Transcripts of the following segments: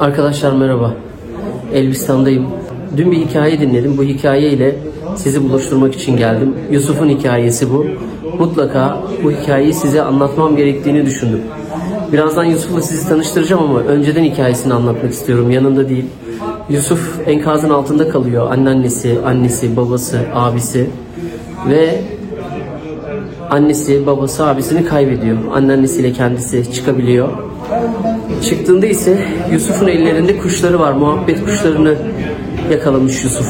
Arkadaşlar merhaba. Elbistan'dayım. Dün bir hikaye dinledim. Bu hikaye ile sizi buluşturmak için geldim. Yusuf'un hikayesi bu. Mutlaka bu hikayeyi size anlatmam gerektiğini düşündüm. Birazdan Yusuf'la sizi tanıştıracağım ama önceden hikayesini anlatmak istiyorum. Yanında değil. Yusuf enkazın altında kalıyor. Anneannesi, annesi, babası, abisi ve annesi, babası, abisini kaybediyor. Anneannesiyle kendisi çıkabiliyor. Çıktığında ise Yusuf'un ellerinde kuşları var. Muhabbet kuşlarını yakalamış Yusuf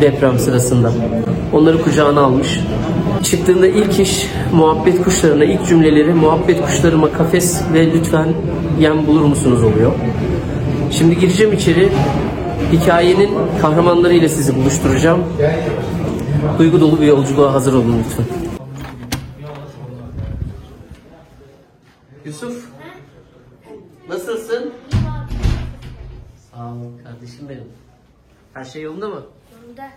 deprem sırasında. Onları kucağına almış. Çıktığında ilk iş muhabbet kuşlarına ilk cümleleri muhabbet kuşlarıma kafes ve lütfen yem bulur musunuz oluyor. Şimdi gireceğim içeri. Hikayenin kahramanlarıyla sizi buluşturacağım. Duygu dolu bir yolculuğa hazır olun lütfen. Yusuf. Nasılsın? Sağ ol kardeşim benim. Her şey yolunda mı? Yolunda.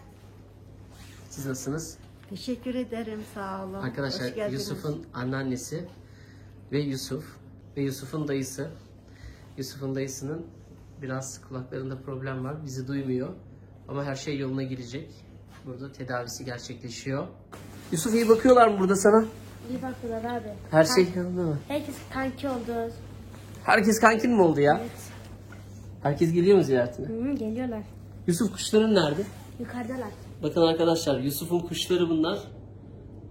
Siz nasılsınız? Teşekkür ederim sağ olun. Arkadaşlar. Yusuf'un anneannesi ve Yusuf ve Yusuf'un dayısı. Yusuf'un dayısının biraz kulaklarında problem var. Bizi duymuyor. Ama her şey yoluna girecek. Burada tedavisi gerçekleşiyor. Yusuf iyi bakıyorlar mı burada sana? İyi bakıyorlar abi. Her şey yolunda mı? Herkes kanki oldu. Herkes kankin mi oldu ya? Evet. Herkes geliyor mu ziyaretine? Hı, geliyorlar. Yusuf kuşların nerede? Yukarıdalar. Bakın arkadaşlar Yusuf'un kuşları bunlar.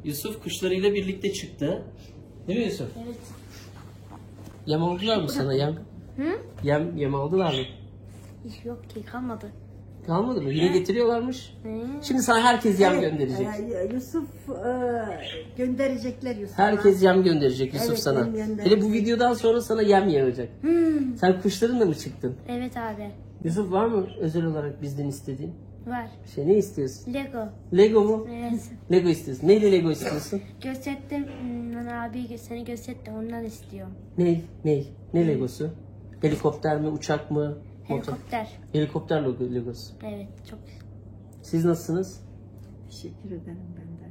Yusuf kuşlarıyla birlikte çıktı. Değil mi Yusuf? Evet. Yem aldılar mı sana yem? Hı? Yem, yem aldılar mı? Hiç yok ki kalmadı. Kalmadı mı? Yine getiriyorlarmış. Şimdi sana herkes yem gönderecek. e, Yusuf e, gönderecekler Yusuf'a. Herkes yem gönderecek Yusuf Evet, sana. yem gönderecek. Hele bu videodan sonra sana yem yağacak. Sen kuşlarınla mı çıktın? Evet abi. Yusuf var mı özel olarak bizden istediğin? Var. Bir şey ne istiyorsun? Lego. Lego mu? Evet. Lego istiyorsun. Neyle Lego istiyorsun? Gösterdim. Hmm, abi gö- seni gösterdim. Ondan istiyorum. Ne? Ne? Ne Legosu? Helikopter mi, uçak mı? Motor. Helikopter. Helikopter logo- Legosu. Evet. Çok. Siz nasılsınız? Teşekkür ederim ben de.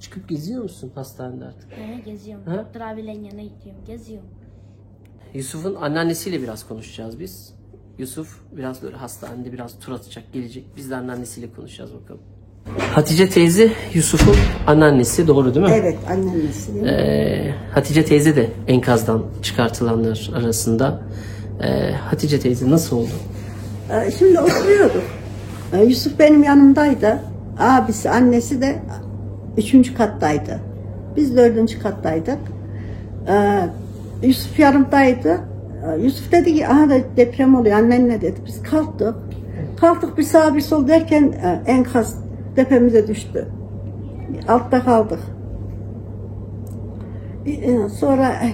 Çıkıp geziyor musun hastanede artık? Evet, geziyorum. Ha? Doktor abilerin yanına gidiyorum. Geziyorum. Yusuf'un anneannesiyle biraz konuşacağız biz. Yusuf biraz böyle hastanede biraz tur atacak, gelecek. Biz de anneannesiyle konuşacağız bakalım. Hatice teyze Yusuf'un anneannesi doğru değil mi? Evet annesi. Ee, Hatice teyze de enkazdan çıkartılanlar arasında. Ee, Hatice teyze nasıl oldu? E, Şimdi oturuyorduk. E, Yusuf benim yanımdaydı. Abisi, annesi de üçüncü kattaydı. Biz dördüncü kattaydık. E, Yusuf yanımdaydı. Yusuf dedi ki aha da deprem oluyor annenle dedi. Biz kalktık. Kalktık bir sağ bir sol derken e, enkaz tepemize düştü. Altta kaldık. E, Sonra e,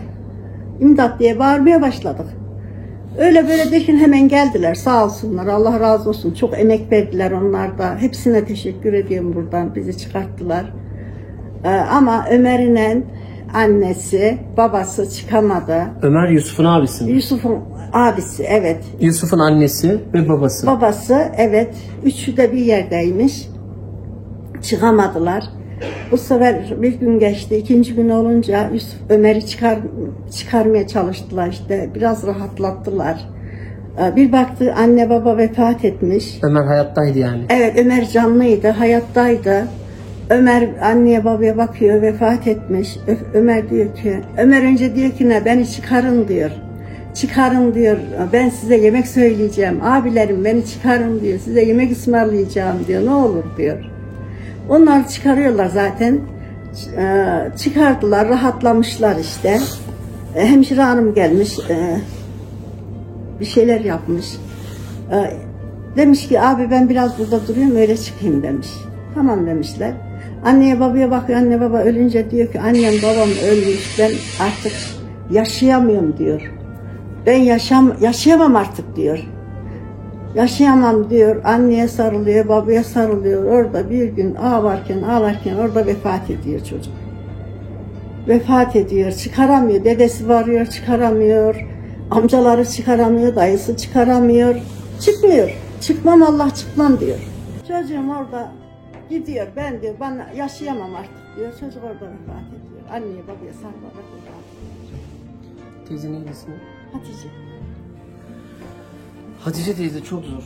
imdat diye bağırmaya başladık. Öyle böyle derken hemen geldiler. Sağ olsunlar Allah razı olsun. Çok emek verdiler onlar da. Hepsine teşekkür ediyorum buradan bizi çıkarttılar. Ee, ama Ömer'in annesi babası çıkamadı. Ömer Yusuf'un abisi mi? Yusuf'un abisi evet. Yusuf'un annesi ve babası. babası evet. Üçü de bir yerdeymiş. Çıkamadılar bu sefer bir gün geçti ikinci gün olunca Yusuf Ömer'i çıkar, çıkarmaya çalıştılar işte biraz rahatlattılar Ee, bir baktı anne baba vefat etmiş Ömer hayattaydı yani. Evet Ömer canlıydı, hayattaydı. Ömer anneye babaya bakıyor, vefat etmiş. Ö- Ömer diyor ki, Ömer önce diyor ki ne beni çıkarın diyor. Çıkarın diyor, ben size yemek söyleyeceğim. Abilerim beni çıkarın diyor, size yemek ısmarlayacağım diyor, ne olur diyor. Onlar çıkarıyorlar zaten. E, Çıkardılar, rahatlamışlar işte. E, Hemşire hanım gelmiş, e, bir şeyler yapmış. Demiş ki abi ben biraz burada duruyorum öyle çıkayım demiş. Tamam demişler. Anneye babaya bakıyor anne baba ölünce diyor ki annem babam ölmüş ben artık yaşayamıyorum diyor. Ben yaşam yaşayamam artık diyor. Yaşayamam diyor. Anneye sarılıyor, babaya sarılıyor. Orada bir gün ağlarken ağlarken orada vefat ediyor çocuk. Vefat ediyor. Çıkaramıyor. Dedesi varıyor çıkaramıyor. Amcaları çıkaramıyor. Dayısı çıkaramıyor. Çıkmıyor. Çıkmam Allah çıkmam diyor. Çocuğum orada gidiyor. Ben diyor bana yaşayamam artık diyor. Çocuk orada vefat ediyor. Anneye babaya sarılarak vefat ediyor. Teyzenin iyisini. Hatice. Hatice teyze çok zor.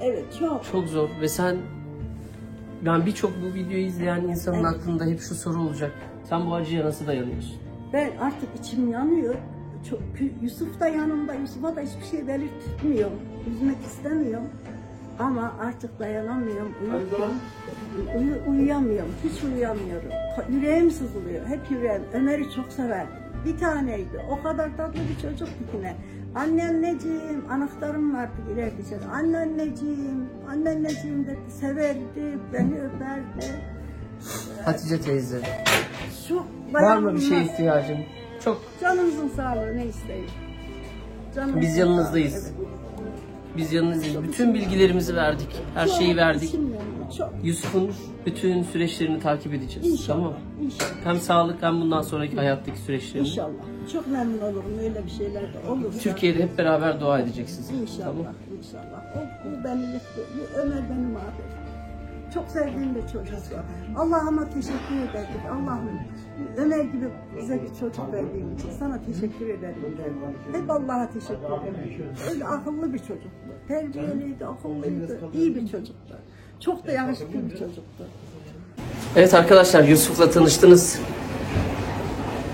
Evet çok. Çok zor ve sen ben birçok bu videoyu izleyen insanın aklında hep şu soru olacak. Sen bu acıya nasıl dayanıyorsun? Ben artık içim yanıyor. Çok, Yusuf da yanımda. Yusuf'a da hiçbir şey belirtmiyorum. Üzmek istemiyorum. Ama artık dayanamıyorum. Uyurken, uyu, uyuyamıyorum. Hiç uyuyamıyorum. Yüreğim sızlıyor. Hep yüreğim. Ömer'i çok severdim. Bir taneydi. O kadar tatlı bir çocuktu ki ne. Anneanneciğim, anahtarım vardı ileride içeri. Anneanneciğim, anneanneciğim dedi. Severdi, beni öperdi. Hatice teyze Çok var mı bir şeye ihtiyacın? Çok Canınızın sağlığı ne isteyin. Canınızın Biz yanınızdayız. evet. biz yanınızdayız. Bütün bilgilerimizi verdik. Her şeyi verdik. içim yanıyor, Çok. Yusuf'un bütün süreçlerini takip edeceğiz. İnşallah. Tamam. İnşallah. Hem sağlık hem bundan sonraki hayattaki süreçlerini. İnşallah. Çok memnun olurum öyle bir şeyler de olursa. Türkiye'de hep beraber dua edeceksiniz. İnşallah. Tamam. İnşallah. O, bu beni yıktı. Ömer beni mahvetti. Çok sevdiğim bir çocuk var. Allah'ıma teşekkür ederim. Allah'ım Ömer gibi bize bir çocuk verdiğin için sana teşekkür ederim. Hep Allah'a teşekkür ederim. Öyle akıllı bir çocuktu. Terbiyeliydi, akıllıydı, iyi bir çocuktu. Çok da yakışıklı bir çocuktu. Evet arkadaşlar Yusuf'la tanıştınız.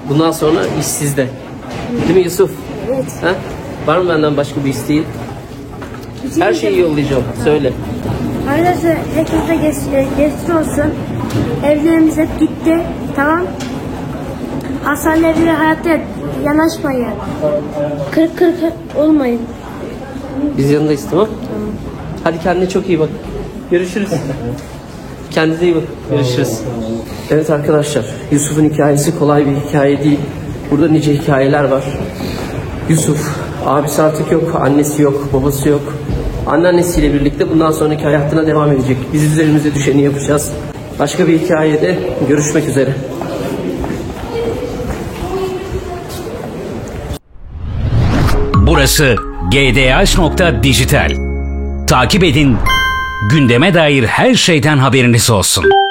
Bundan sonra iş sizde. Değil mi Yusuf? Evet. Ha? Var mı benden başka bir isteğin? Her şeyi yollayacağım. Söyle. Arkadaşlar herkese geç, geçmiş olsun. Evlerimiz hep gitti. Tamam. Hasan'la evlere hayatta yanaşmayın. Kırık kırık olmayın. Biz yanındayız tamam? Hadi kendine çok iyi bak. Görüşürüz. Kendinize iyi bak. Görüşürüz. Evet arkadaşlar Yusuf'un hikayesi kolay bir hikaye değil. Burada nice hikayeler var. Yusuf abisi artık yok, annesi yok, babası yok. Anneannesiyle birlikte bundan sonraki hayatına devam edecek. Biz üzerimize düşeni yapacağız. Başka bir hikayede görüşmek üzere. Burası gdh.dijital. Takip edin, gündeme dair her şeyden haberiniz olsun.